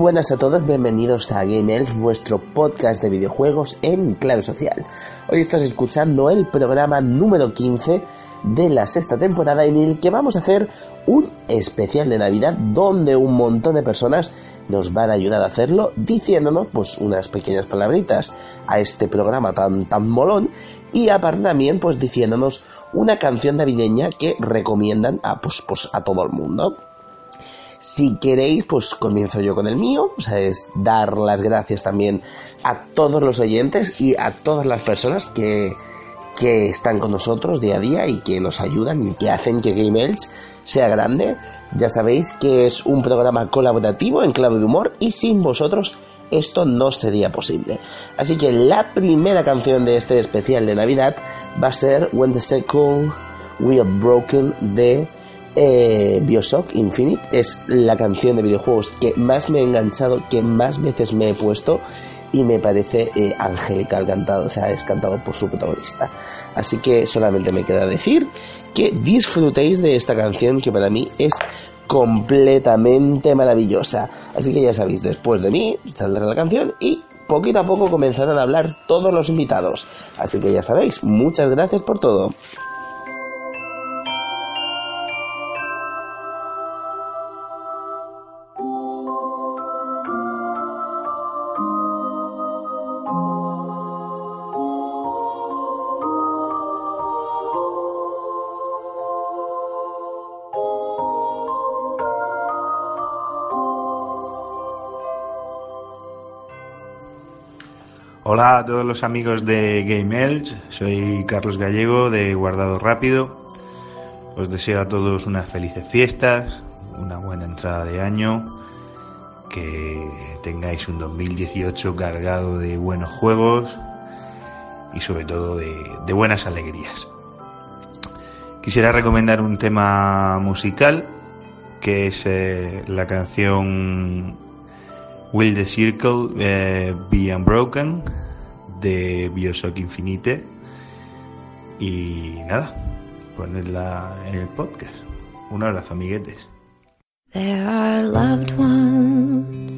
Buenas a todos, bienvenidos a Gamers, vuestro podcast de videojuegos en clave social. Hoy estás escuchando el programa número 15 de la sexta temporada en el que vamos a hacer un especial de Navidad donde un montón de personas nos van a ayudar a hacerlo diciéndonos pues unas pequeñas palabritas a este programa tan tan molón y aparte también pues diciéndonos una canción navideña que recomiendan a pues, pues a todo el mundo. Si queréis, pues comienzo yo con el mío, o sea, es dar las gracias también a todos los oyentes y a todas las personas que, que están con nosotros día a día y que nos ayudan y que hacen que Game Elch sea grande. Ya sabéis que es un programa colaborativo en clave de humor y sin vosotros esto no sería posible. Así que la primera canción de este especial de Navidad va a ser When the Circle We Are Broken de eh, Bioshock Infinite es la canción de videojuegos que más me ha enganchado, que más veces me he puesto y me parece eh, angelical cantado, o sea, es cantado por su protagonista. Así que solamente me queda decir que disfrutéis de esta canción que para mí es completamente maravillosa. Así que ya sabéis, después de mí saldrá la canción y poquito a poco comenzarán a hablar todos los invitados. Así que ya sabéis, muchas gracias por todo. A todos los amigos de Game Elch, soy Carlos Gallego de Guardado Rápido. Os deseo a todos unas felices fiestas, una buena entrada de año, que tengáis un 2018 cargado de buenos juegos y sobre todo de, buenas alegrías. Quisiera recomendar un tema musical que es eh, la canción Will the Circle eh, Be Unbroken de Bioshock Infinite y nada, ponerla en el podcast. Un abrazo, amiguetes. There are loved ones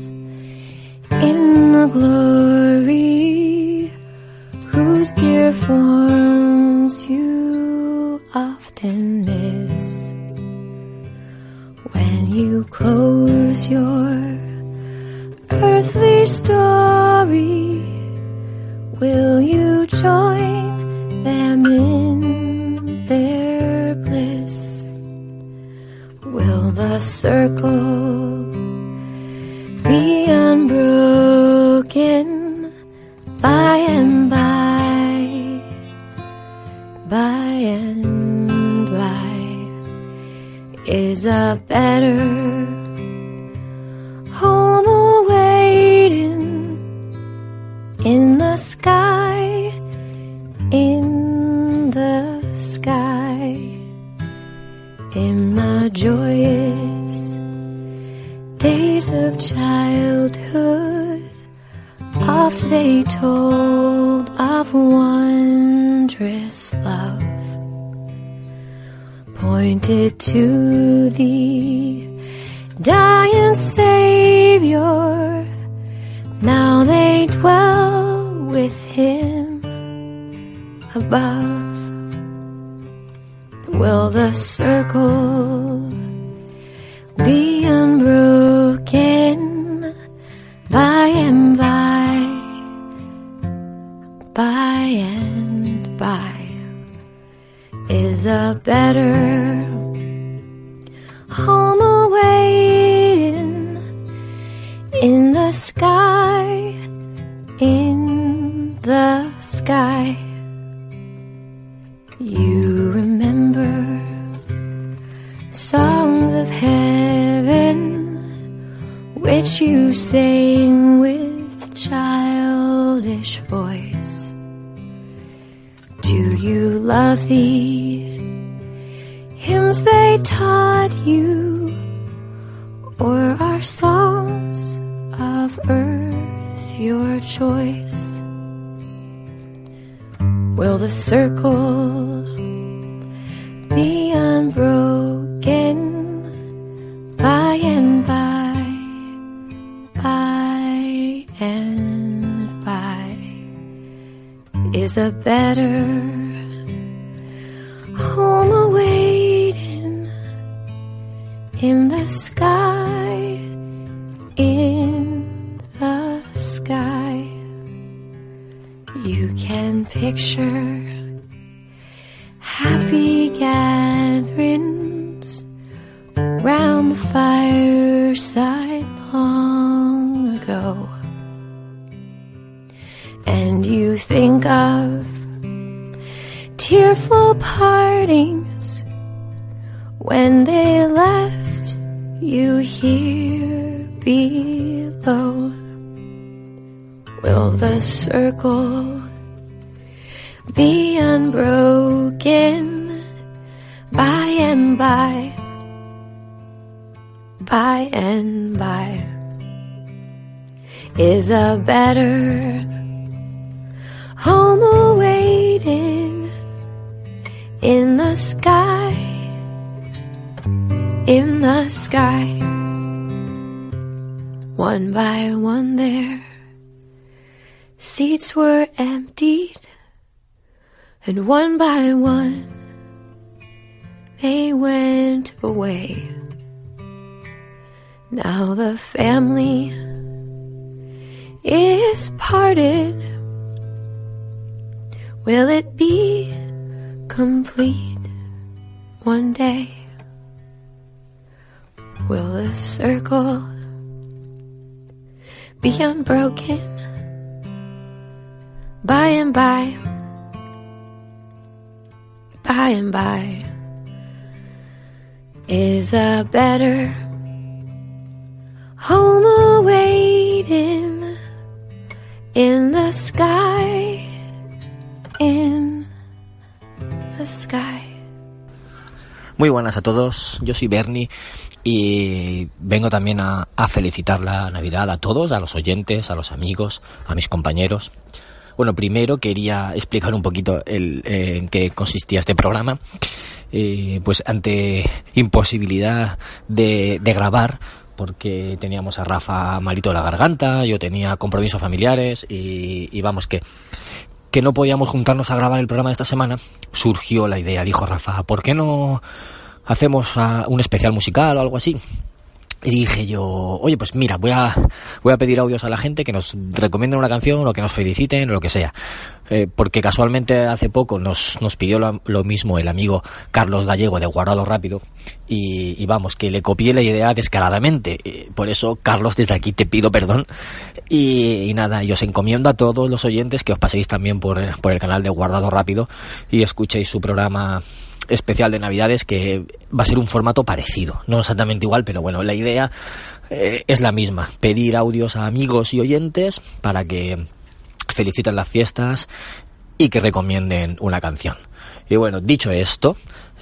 in the glory whose dear forms you often miss when you close your earthly story. Will you join them in their bliss? Will the circle a better better home awaiting in the sky, in the sky. One by one there, seats were emptied, and one by one they went away. Now the family is parted. Will it be complete one day? Will the circle be unbroken by and by? By and by is a better home awaiting in the sky, in the sky. Muy buenas a todos, yo soy Bernie y vengo también a, felicitar la Navidad a todos, a los oyentes, a los amigos, a mis compañeros. Bueno, primero quería explicar un poquito el, eh, en qué consistía este programa. Eh, pues ante imposibilidad de, de grabar, porque teníamos a Rafa malito de la garganta, yo tenía compromisos familiares y, vamos que que no podíamos juntarnos a grabar el programa de esta semana, surgió la idea, dijo Rafa, ¿por qué no hacemos un especial musical o algo así? Y dije yo, oye, pues mira, voy a, voy a pedir audios a la gente que nos recomienden una canción o que nos feliciten o lo que sea. Eh, porque casualmente hace poco nos, nos pidió lo, lo, mismo el amigo Carlos Gallego de Guardado Rápido y, vamos, que le copié la idea descaradamente. Eh, por eso, Carlos, desde aquí te pido perdón. Y, y, nada, y os encomiendo a todos los oyentes que os paséis también por, por el canal de Guardado Rápido y escuchéis su programa especial de Navidades que va a ser un formato parecido, no exactamente igual, pero bueno, la idea eh, es la misma, pedir audios a amigos y oyentes para que feliciten las fiestas y que recomienden una canción. Y bueno, dicho esto,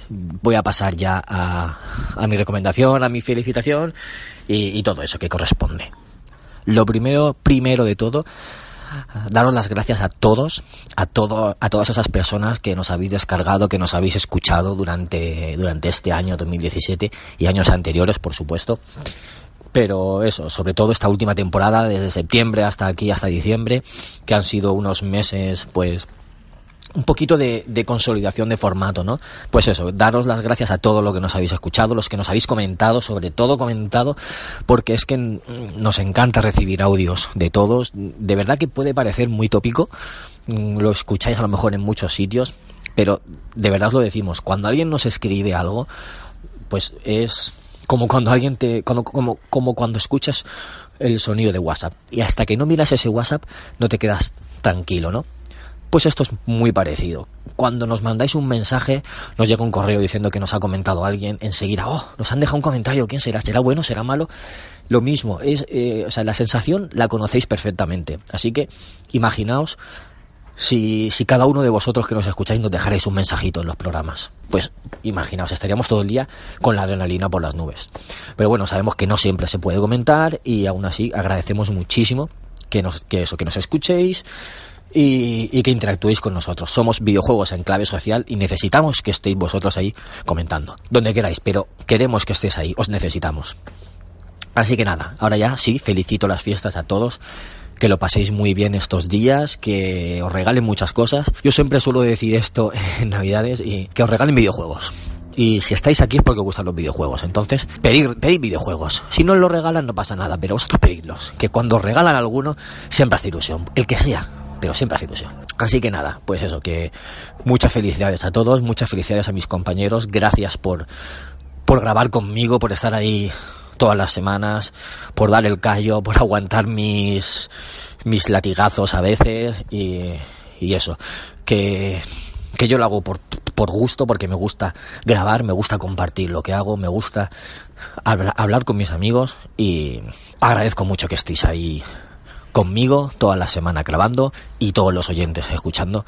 voy a pasar ya a, a mi recomendación, a mi felicitación y, y todo eso que corresponde. Lo primero, primero de todo, daros las gracias a todos, a todo, a todas esas personas que nos habéis descargado, que nos habéis escuchado durante, durante este año 2017 y años anteriores, por supuesto. Pero eso, sobre todo esta última temporada, desde septiembre hasta aquí, hasta diciembre, que han sido unos meses, pues, un poquito de, consolidación de formato, ¿no? Pues eso, daros las gracias a todo lo que nos habéis escuchado, los que nos habéis comentado, sobre todo comentado, porque es que nos encanta recibir audios de todos. De verdad que puede parecer muy tópico, lo escucháis a lo mejor en muchos sitios, pero de verdad os lo decimos, cuando alguien nos escribe algo, pues es como cuando alguien te, como, como cuando escuchas el sonido de WhatsApp. Y hasta que no miras ese WhatsApp, no te quedas tranquilo, ¿no? Pues esto es muy parecido. Cuando nos mandáis un mensaje, nos llega un correo diciendo que nos ha comentado alguien, enseguida, oh, nos han dejado un comentario, ¿quién será? ¿Será bueno? ¿Será malo? Lo mismo, es, eh, o sea, la sensación la conocéis perfectamente. Así que imaginaos si, si cada uno de vosotros que nos escucháis nos dejarais un mensajito en los programas. Pues imaginaos, estaríamos todo el día con la adrenalina por las nubes. Pero bueno, sabemos que no siempre se puede comentar y aún así agradecemos muchísimo que, nos, que eso, que nos escuchéis, y, que interactuéis con nosotros. Somos videojuegos en clave social y necesitamos que estéis vosotros ahí comentando, donde queráis, pero queremos que estéis ahí, os necesitamos. Así que nada, ahora ya sí, felicito las fiestas a todos, que lo paséis muy bien estos días, que os regalen muchas cosas. Yo siempre suelo decir esto en Navidades y que os regalen videojuegos. Y si estáis aquí es porque os gustan los videojuegos. Entonces, pedid, pedid videojuegos. Si no os lo regalan no pasa nada, pero vosotros pedidlos. Que cuando os regalan alguno, siempre hace ilusión. El que sea, pero siempre hace ilusión. Así que nada, pues eso, que muchas felicidades a todos, muchas felicidades a mis compañeros. Gracias por, por grabar conmigo, por estar ahí todas las semanas, por dar el callo, por aguantar mis, mis latigazos a veces y, y eso. Que, que yo lo hago por, por gusto, porque me gusta grabar, me gusta compartir lo que hago, me gusta habla- hablar con mis amigos y agradezco mucho que estéis ahí conmigo toda la semana grabando y todos los oyentes escuchando.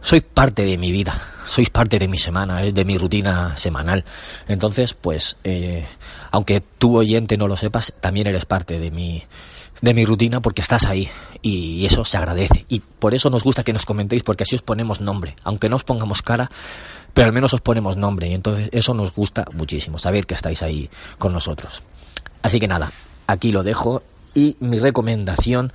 Sois parte de mi vida, sois parte de mi semana, de mi rutina semanal. Entonces, pues, eh, aunque tú oyente no lo sepas, también eres parte de mi, de mi rutina porque estás ahí y eso se agradece. Y por eso nos gusta que nos comentéis porque así os ponemos nombre, aunque no os pongamos cara, pero al menos os ponemos nombre y entonces eso nos gusta muchísimo, saber que estáis ahí con nosotros. Así que nada, aquí lo dejo y mi recomendación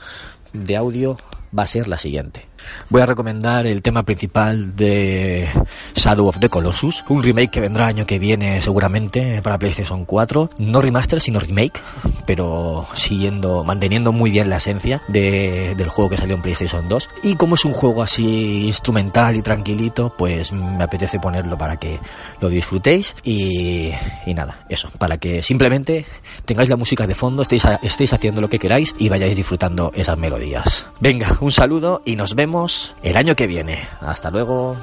de audio va a ser la siguiente. Voy a recomendar el tema principal de Shadow of the Colossus, un remake que vendrá año que viene seguramente para PlayStation 4, no remaster sino remake, pero siguiendo, manteniendo muy bien la esencia de- del juego que salió en PlayStation 2. Y como es un juego así instrumental y tranquilito, pues me apetece ponerlo para que lo disfrutéis y, nada, eso, para que simplemente tengáis la música de fondo, estéis, estéis haciendo lo que queráis y vayáis disfrutando esas melodías. Venga, un saludo y nos vemos el año que viene. Hasta luego.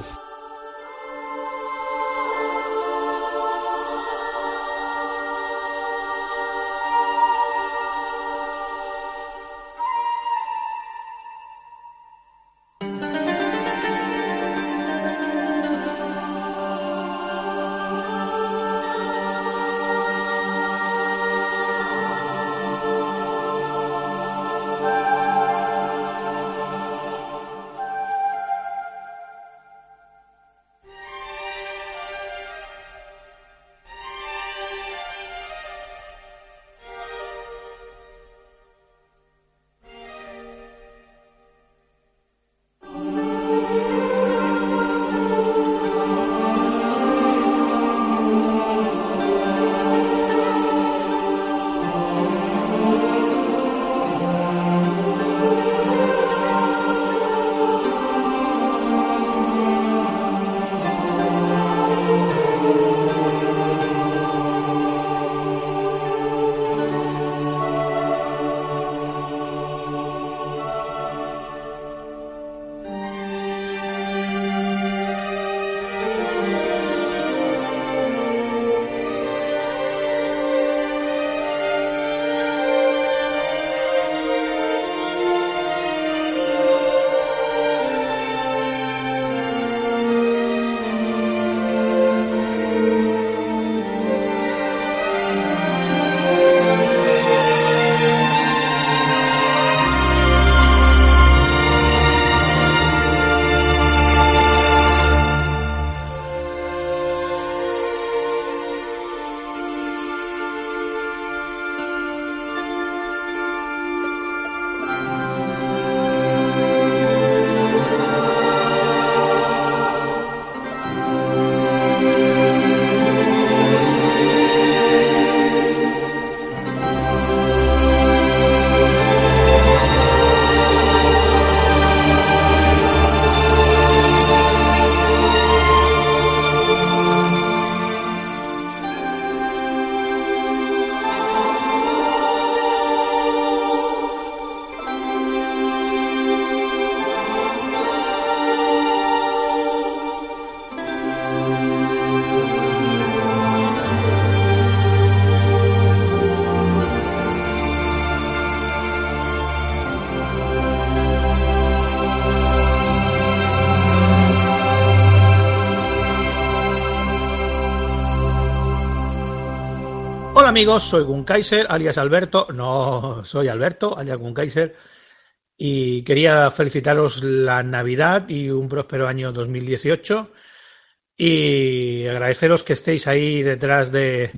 Amigos, soy Gun Kaiser, alias Alberto. No, soy Alberto, alias Gun Kaiser. Y quería felicitaros la Navidad y un próspero año 2018. Y agradeceros que estéis ahí detrás de,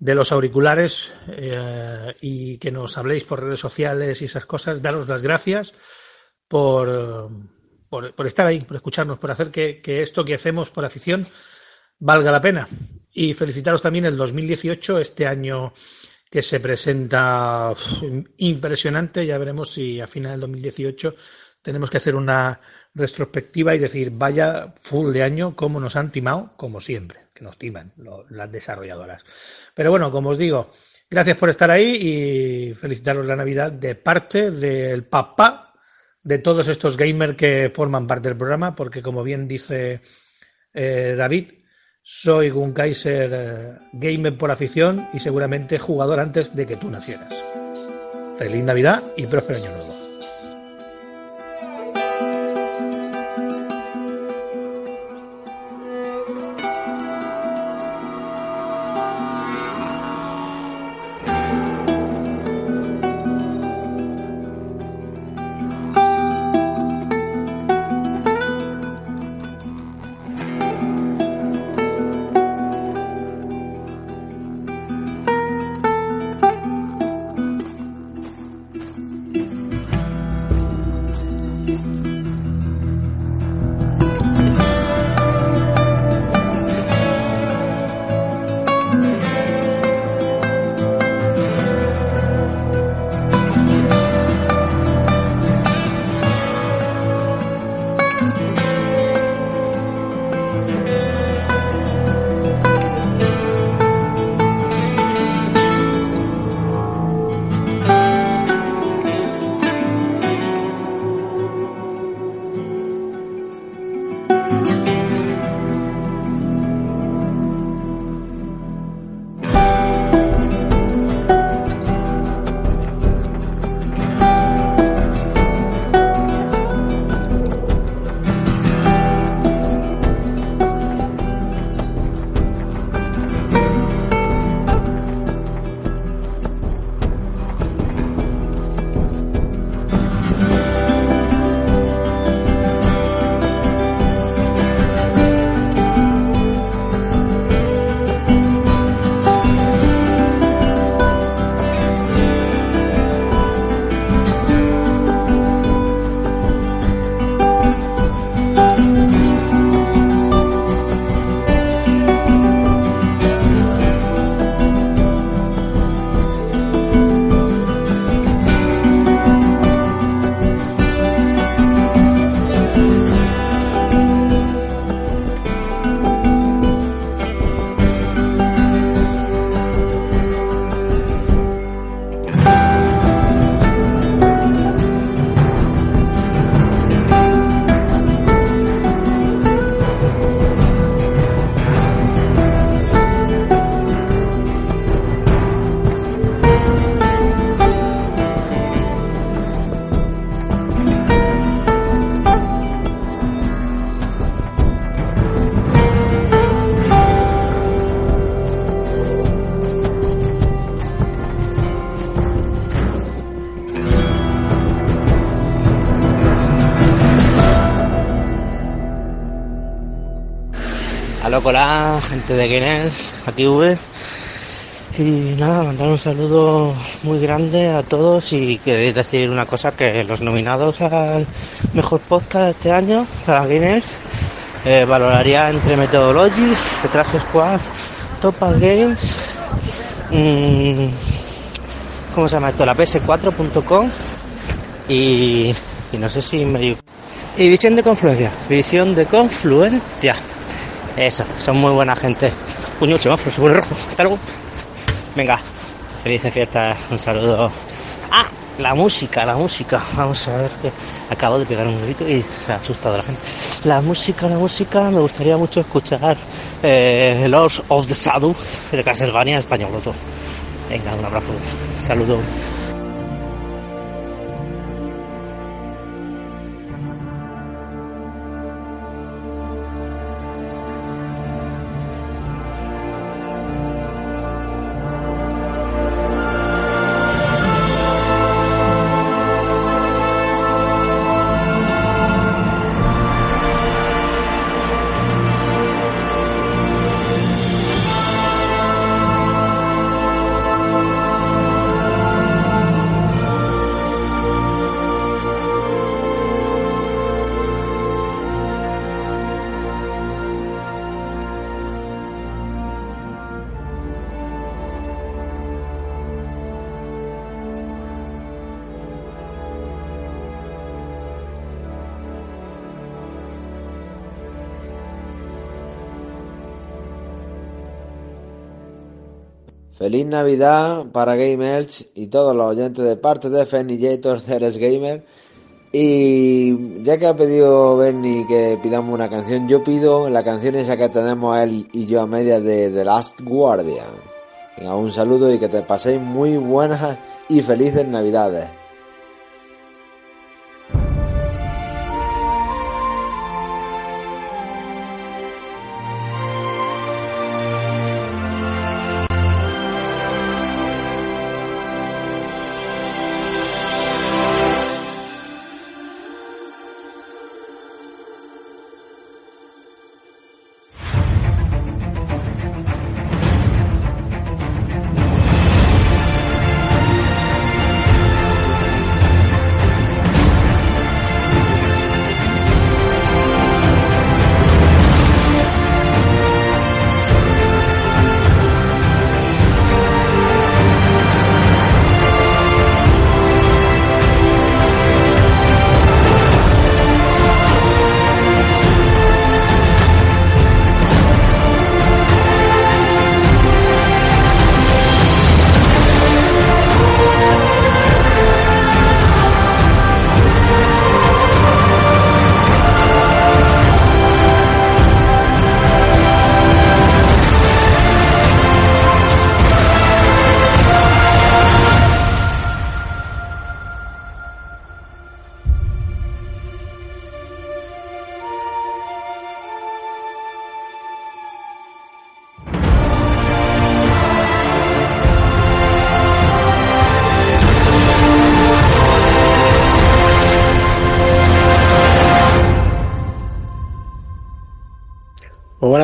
de los auriculares eh, y que nos habléis por redes sociales y esas cosas, daros las gracias por, por, por estar ahí, por escucharnos, por hacer que, que, esto que hacemos por afición valga la pena. Y felicitaros también el 2018, este año que se presenta impresionante. Ya veremos si a final del 2018 tenemos que hacer una retrospectiva y decir, vaya full de año, como nos han timado, como siempre nos timan las desarrolladoras. Pero bueno, como os digo, gracias por estar ahí y felicitaros la Navidad de parte del papá de todos estos gamers que forman parte del programa, porque como bien dice eh, David, soy un Kaiser eh, gamer por afición y seguramente jugador antes de que tú nacieras. Feliz Navidad y próspero año nuevo. Hola, gente de Guinness, aquí V. Y nada, mandar un saludo muy grande a todos y queréis decir una cosa, que los nominados al mejor podcast de este año, para Guinness, eh, valoraría entre Methodology, Retras Squad, Topal Games, mmm, ¿cómo se llama esto? La PS4.com y, y no sé si me... Y visión de confluencia, visión de confluencia. Eso, son muy buena gente. Puño, semáforo, se pone rojo. Hasta. Venga, felices fiestas, un saludo. Ah, la música, la música. Vamos a ver que acabo de pegar un grito y se ha asustado la gente. La música, la música, me gustaría mucho escuchar eh, Lords of the Shadow de Castlevania español. Venga, un abrazo. Saludo. Feliz Navidad para Game Elch y todos los oyentes de parte de Fenillator Ceres Gamer. Y ya que ha pedido Bernie que pidamos una canción, yo pido la canción esa que tenemos él y yo a media de The Last Guardian. Venga, un saludo y que te paséis muy buenas y felices Navidades.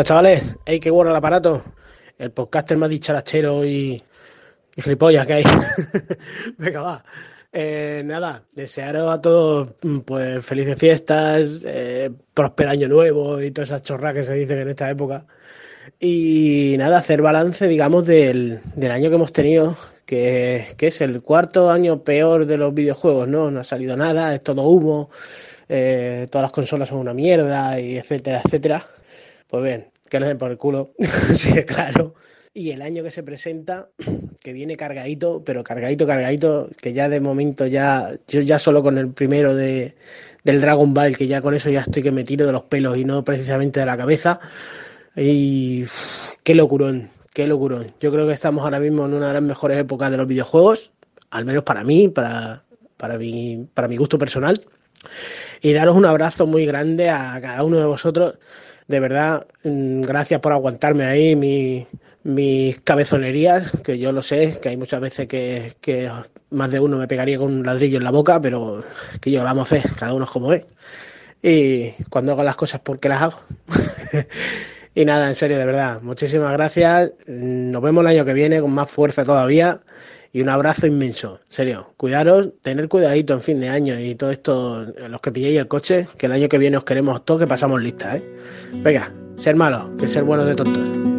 Chavales. ¡Ey, qué bueno el aparato! El podcaster más dicharachero y, y gilipollas que hay. Venga, va. Eh, nada, desearos a todos mm, pues felices fiestas, eh, próspero año nuevo y todas esas chorras que se dicen en esta época. Y nada, hacer balance, digamos, del, año que hemos tenido, que, que es el cuarto año peor de los videojuegos, ¿no? No ha salido nada, es todo humo, eh, todas las consolas son una mierda, y etcétera, etcétera. Pues bien, que nos den por el culo, sí, claro. Y el año que se presenta, que viene cargadito, pero cargadito, cargadito, que ya de momento ya, yo ya solo con el primero de, del Dragon Ball, que ya con eso ya estoy que me tiro de los pelos y no precisamente de la cabeza. Y qué locurón, qué locurón. Yo creo que estamos ahora mismo en una de las mejores épocas de los videojuegos, al menos para mí, para, para, mi, para mi gusto personal. Y daros un abrazo muy grande a cada uno de vosotros. De verdad, mm, gracias por aguantarme ahí mi, mis cabezonerías, que yo lo sé, que hay muchas veces que, que más de uno me pegaría con un ladrillo en la boca, pero que yo lo vamos a hacer, cada uno es como es. Y cuando hago las cosas, porque las hago? y nada, en serio, de verdad, muchísimas gracias. Nos vemos el año que viene con más fuerza todavía. Y un abrazo inmenso, en serio. Cuidaros, tener cuidadito en fin de año y todo esto, los que pilléis el coche, que el año que viene os queremos todos que pasamos listas, ¿eh? Venga, ser malos, que ser buenos de tontos.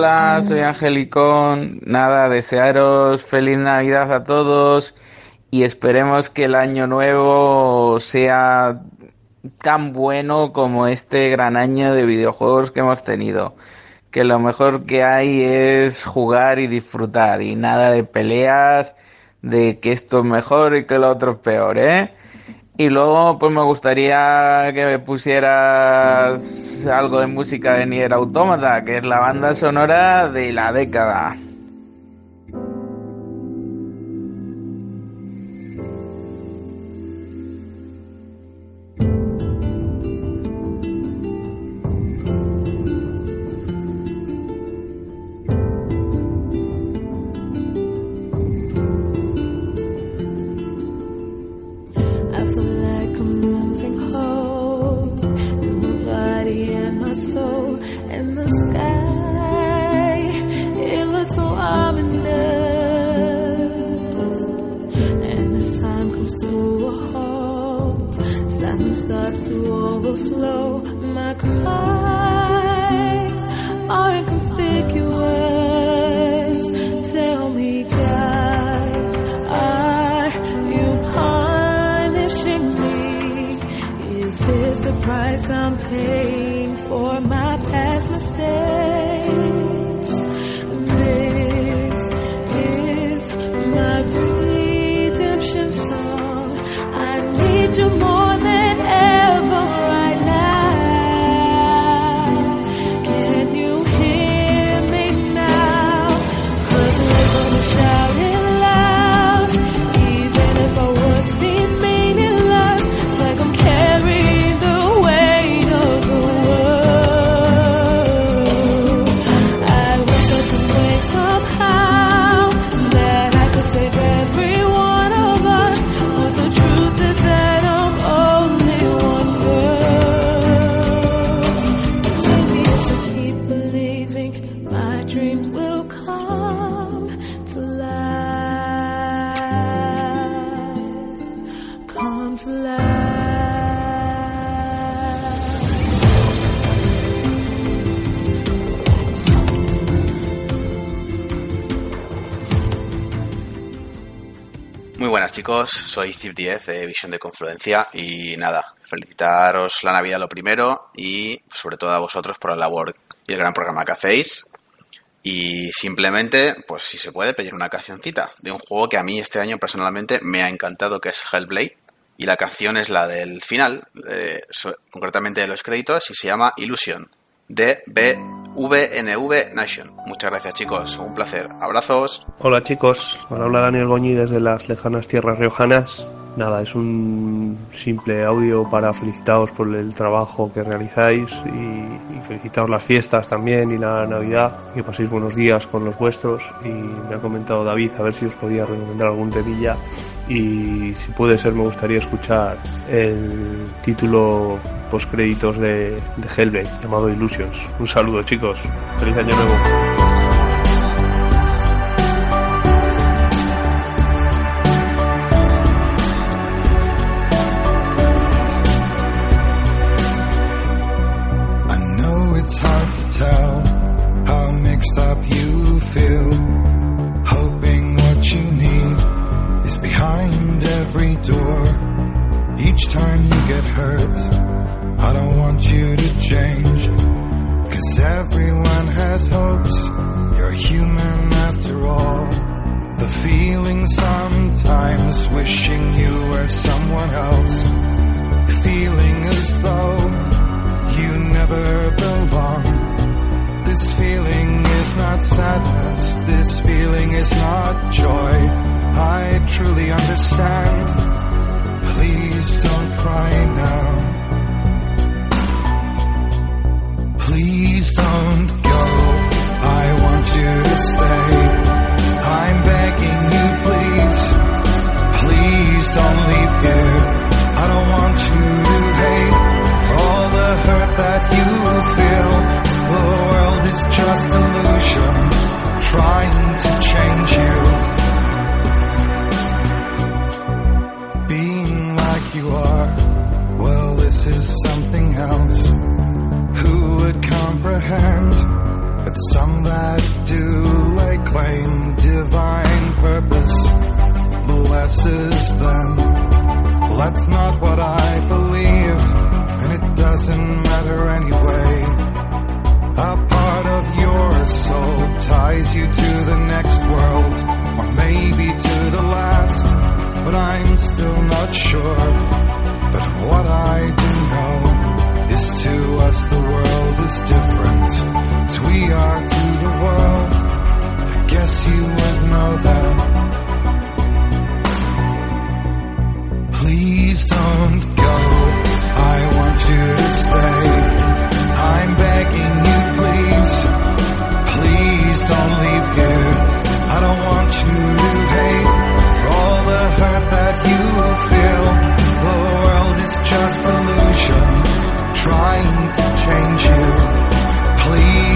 Hola, soy Angelicón. Nada, desearos feliz Navidad a todos y esperemos que el año nuevo sea tan bueno como este gran año de videojuegos que hemos tenido. Que lo mejor que hay es jugar y disfrutar y nada de peleas, de que esto es mejor y que lo otro es peor, ¿eh? Y luego pues me gustaría que me pusieras algo de música de Nier Automata, que es la banda sonora de la década. Soy Zip10 de Visión de Confluencia y nada, felicitaros la Navidad lo primero y sobre todo a vosotros por la labor y el gran programa que hacéis. Y simplemente, pues si se puede, pedir una cancioncita de un juego que a mí este año personalmente me ha encantado que es Hellblade y la canción es la del final, eh, concretamente de los créditos y se llama Illusion de BVNV Nation. Muchas gracias chicos, un placer. Abrazos. Hola chicos, ahora habla Daniel Goñi desde las lejanas tierras riojanas. Nada, es un simple audio para felicitaros por el trabajo que realizáis y, y felicitaros las fiestas también y la Navidad, que paséis buenos días con los vuestros y me ha comentado David a ver si os podía recomendar algún temilla y si puede ser me gustaría escuchar el título post créditos de, de Hellblade llamado Illusions. Un saludo chicos, feliz año nuevo. Mixed up you feel. Hoping what you need is behind every door. Each time you get hurt, I don't want you to change. Cause everyone has hopes. You're human after all. The feeling sometimes wishing you were someone else. Feeling as though you never belong. This feeling not sadness, this feeling is not joy. I truly understand. Please don't cry now. Please don't go. I want you to stay. I'm begging you, please. Please don't leave here. I don't want you to hate for all the hurt that you feel. The world is just ocean trying to change you. Being like you are, well, this is something else. Who would comprehend? But some that do lay claim divine purpose blesses them. Well, that's not what I believe, and it doesn't matter anyway. Soul ties you to the next world, or maybe to the last, but I'm still not sure. But what I do know is to us the world is different, as we are to the world. I guess you would know that. Please don't go. I want you to stay. I'm begging you. Please don't leave here. I don't want you to hate for all the hurt that you feel. The world is just illusion, trying to change you. Please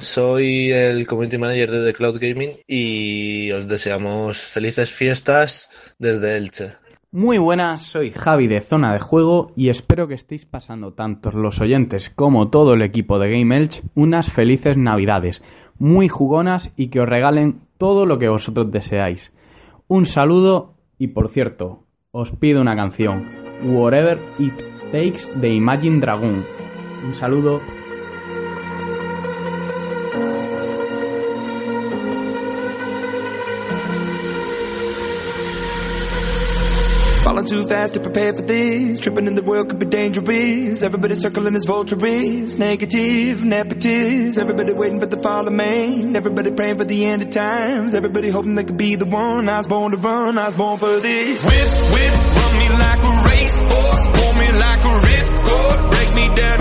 soy el Community Manager de The Cloud Gaming y os deseamos felices fiestas desde Elche. Muy buenas, soy Javi de Zona de Juego y espero que estéis pasando tanto los oyentes como todo el equipo de Game Elch unas felices navidades, muy jugonas y que os regalen todo lo que vosotros deseáis. Un saludo y por cierto, os pido una canción, Whatever It Takes de Imagine Dragon. Un saludo. Falling too fast to prepare for this. Tripping in the world could be dangerous. Everybody circling as vultures. Negative, nepotist. Everybody waiting for the fall of man. Everybody praying for the end of times. Everybody hoping they could be the one. I was born to run. I was born for this. Whip, whip, run me like a racehorse. Pull me like a ripcord. Break me down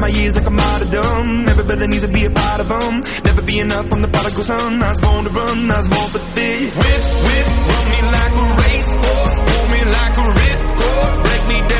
my years like I'm out of dumb. Everybody needs to be a part of them. Never be enough from the prodigal son. I was born to run. I was born for this. Whip, whip, run me like a racehorse. Pull me like a ripcord. Break me down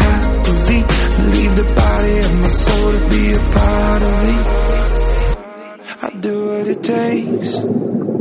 happily. Leave the body of my soul to be a part of it. I do what it takes.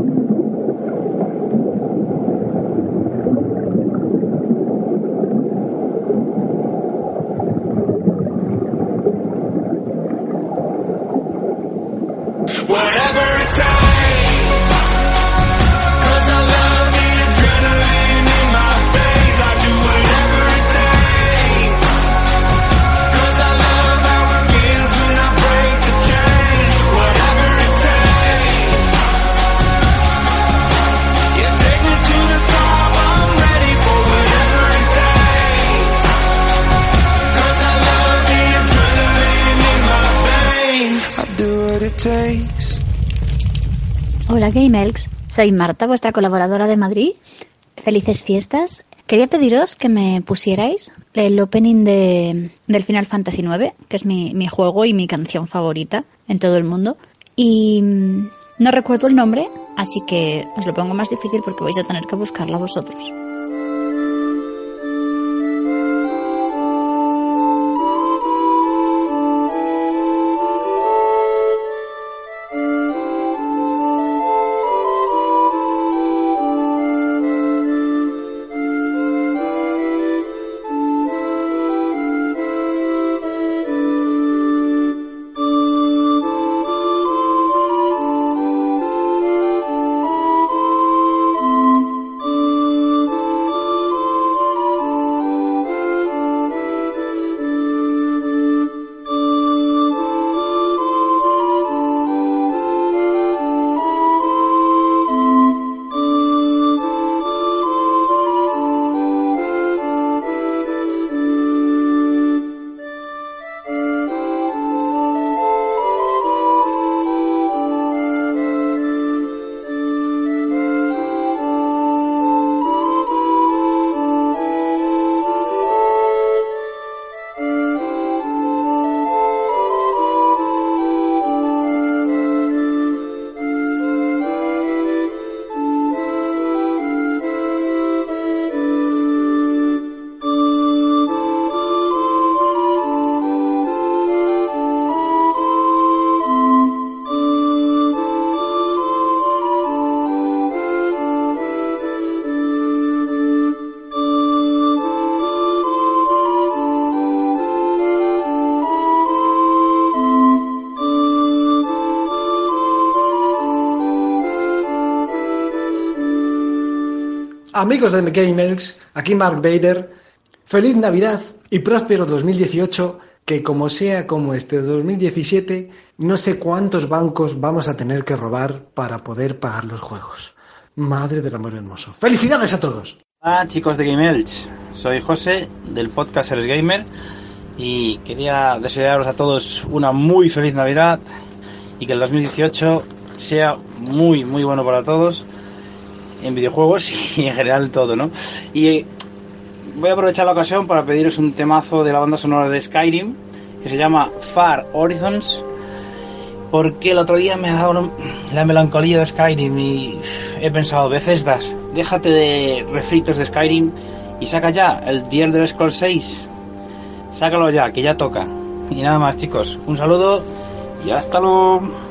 Hola GameElks, soy Marta, vuestra colaboradora de Madrid. Felices fiestas. Quería pediros que me pusierais el opening de, del Final Fantasy IX, que es mi, mi juego y mi canción favorita en todo el mundo. Y mm, no recuerdo el nombre, así que os lo pongo más difícil porque vais a tener que buscarla vosotros. Amigos de GameElks, aquí Mark Bader. Feliz Navidad y próspero 2018, que como sea como este 2017, no sé cuántos bancos vamos a tener que robar para poder pagar los juegos. Madre del amor hermoso. ¡Felicidades a todos! Hola chicos de Game Elch, soy José del podcast Eres Gamer y quería desearos a todos una muy feliz Navidad y que el 2018 sea muy muy bueno para todos en videojuegos y en general todo, ¿no? Y eh, voy a aprovechar la ocasión para pediros un temazo de la banda sonora de Skyrim que se llama Far Horizons porque el otro día me ha dado la melancolía de Skyrim y he pensado, Bethesdas, déjate de refritos de Skyrim y saca ya el The Elder Scrolls 6. Sácalo ya, que ya toca. Y nada más, chicos. Un saludo y hasta luego.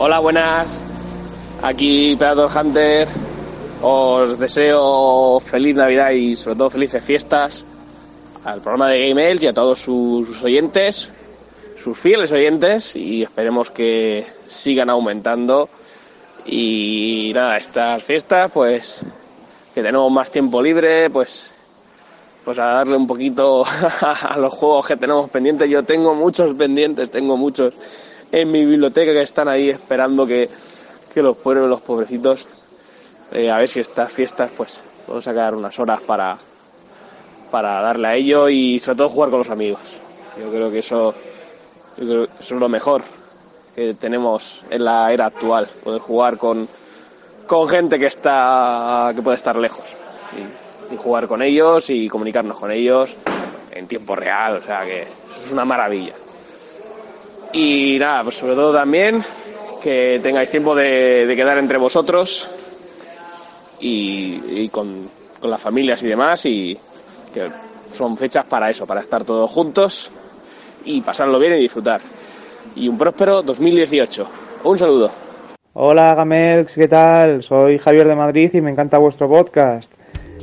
Hola, buenas. Aquí Predator Hunter. Os deseo feliz Navidad y sobre todo felices fiestas al programa de Game Elch y a todos sus oyentes, sus fieles oyentes y esperemos que sigan aumentando. Y nada, estas fiestas pues que tenemos más tiempo libre, pues pues a darle un poquito a los juegos que tenemos pendientes. Yo tengo muchos pendientes, tengo muchos en mi biblioteca que están ahí esperando que, que los prueben los pobrecitos. Eh, a ver si estas fiestas, pues, puedo sacar unas horas para, para darle a ello y sobre todo jugar con los amigos. Yo creo que eso, yo creo que eso es lo mejor que tenemos en la era actual, poder jugar con, con gente que está que puede estar lejos y, y jugar con ellos y comunicarnos con ellos en tiempo real, o sea que eso es una maravilla. Y nada, pues sobre todo también que tengáis tiempo de, quedar entre vosotros y, con las familias y demás y que son fechas para eso, para estar todos juntos y pasarlo bien y disfrutar. Y un próspero 2018. Un saludo. Hola Gamelx, ¿qué tal? Soy Javier de Madrid y me encanta vuestro podcast.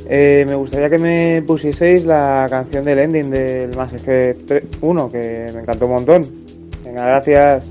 Eh, me gustaría que me pusieseis la canción del ending del Mass Effect 1, que me encantó un montón. Gracias.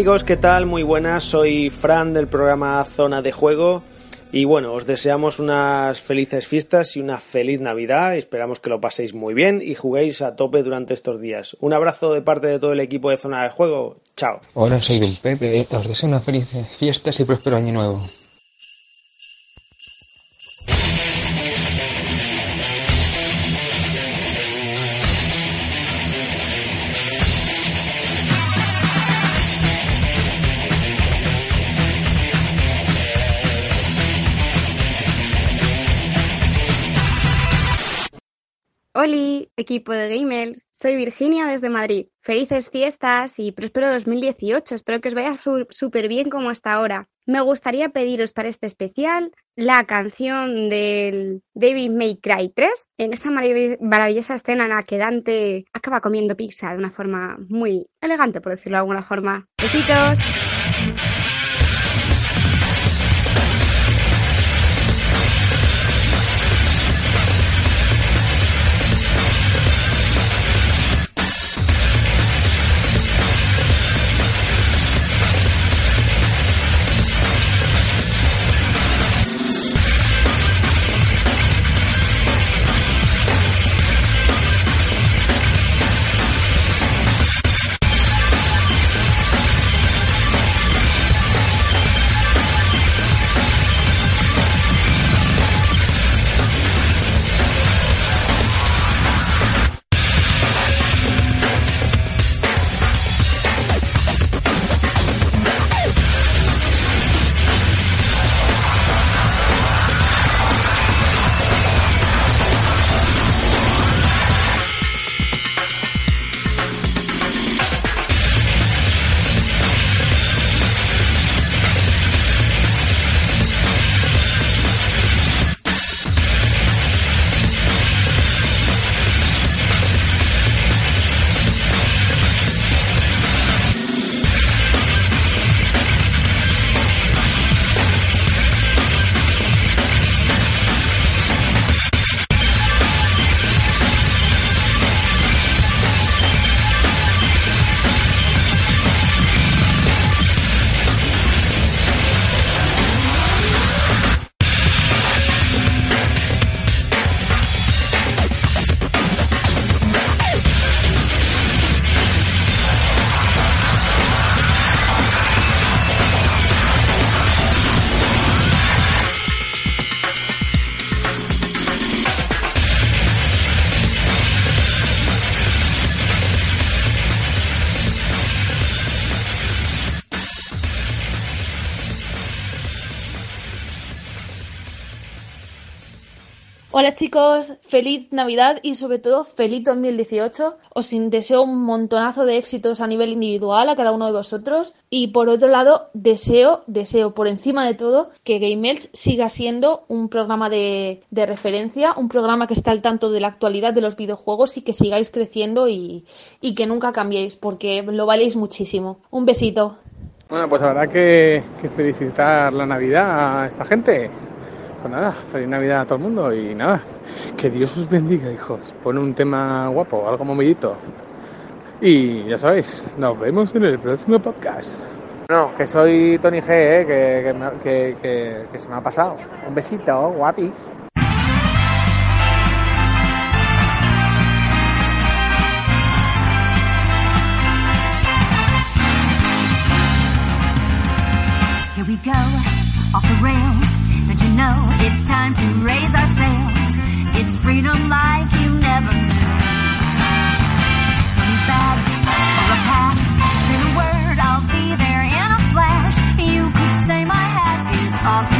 Amigos, ¿qué tal? Muy buenas, soy Fran del programa Zona de Juego y bueno, os deseamos unas felices fiestas y una feliz Navidad, esperamos que lo paséis muy bien y juguéis a tope durante estos días. Un abrazo de parte de todo el equipo de Zona de Juego, chao. Hola, soy Don Pepe. Os deseo unas felices fiestas y próspero año nuevo. Oli, equipo de gamers, soy Virginia desde Madrid. Felices fiestas y próspero 2018. Espero que os vaya súper bien como hasta ahora. Me gustaría pediros para este especial la canción del David May Cry 3, en esa marav- maravillosa escena en la que Dante acaba comiendo pizza de una forma muy elegante, por decirlo de alguna forma. Besitos. Chicos, feliz Navidad y sobre todo feliz 2018. Os deseo un montonazo de éxitos a nivel individual a cada uno de vosotros y por otro lado deseo, deseo por encima de todo que Game Elch siga siendo un programa de, referencia, un programa que está al tanto de la actualidad de los videojuegos y que sigáis creciendo y, que nunca cambiéis porque lo valéis muchísimo. Un besito. Bueno, pues habrá que felicitar la Navidad a esta gente. Pues nada, feliz Navidad a todo el mundo y nada, que Dios os bendiga, hijos. Pone un tema guapo, algo movidito. Y ya sabéis, nos vemos en el próximo podcast. No, que soy Tony G, ¿eh? que, que- que- que se me ha pasado. Un besito, guapis. Know it's time to raise our sails? It's freedom like you never knew. Money bags or a pass, say the word, I'll be there in a flash. You could say my hat is off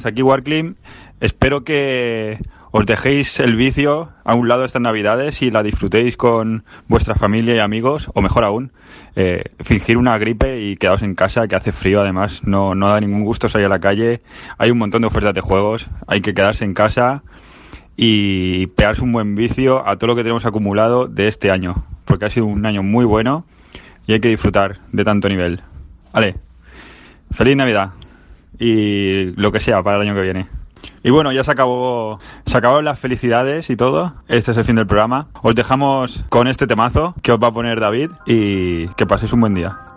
aquí Warclim. Espero que os dejéis el vicio a un lado estas navidades y la disfrutéis con vuestra familia y amigos, o mejor aún, eh, fingir una gripe y quedaos en casa, que hace frío además, no, no da ningún gusto salir a la calle, hay un montón de ofertas de juegos, hay que quedarse en casa y pegarse un buen vicio a todo lo que tenemos acumulado de este año, porque ha sido un año muy bueno y hay que disfrutar de tanto nivel. Vale, feliz Navidad y lo que sea para el año que viene. Y bueno, ya se acabó, se acabaron las felicidades y todo. Este es el fin del programa. Os dejamos con este temazo que os va a poner David y que paséis un buen día.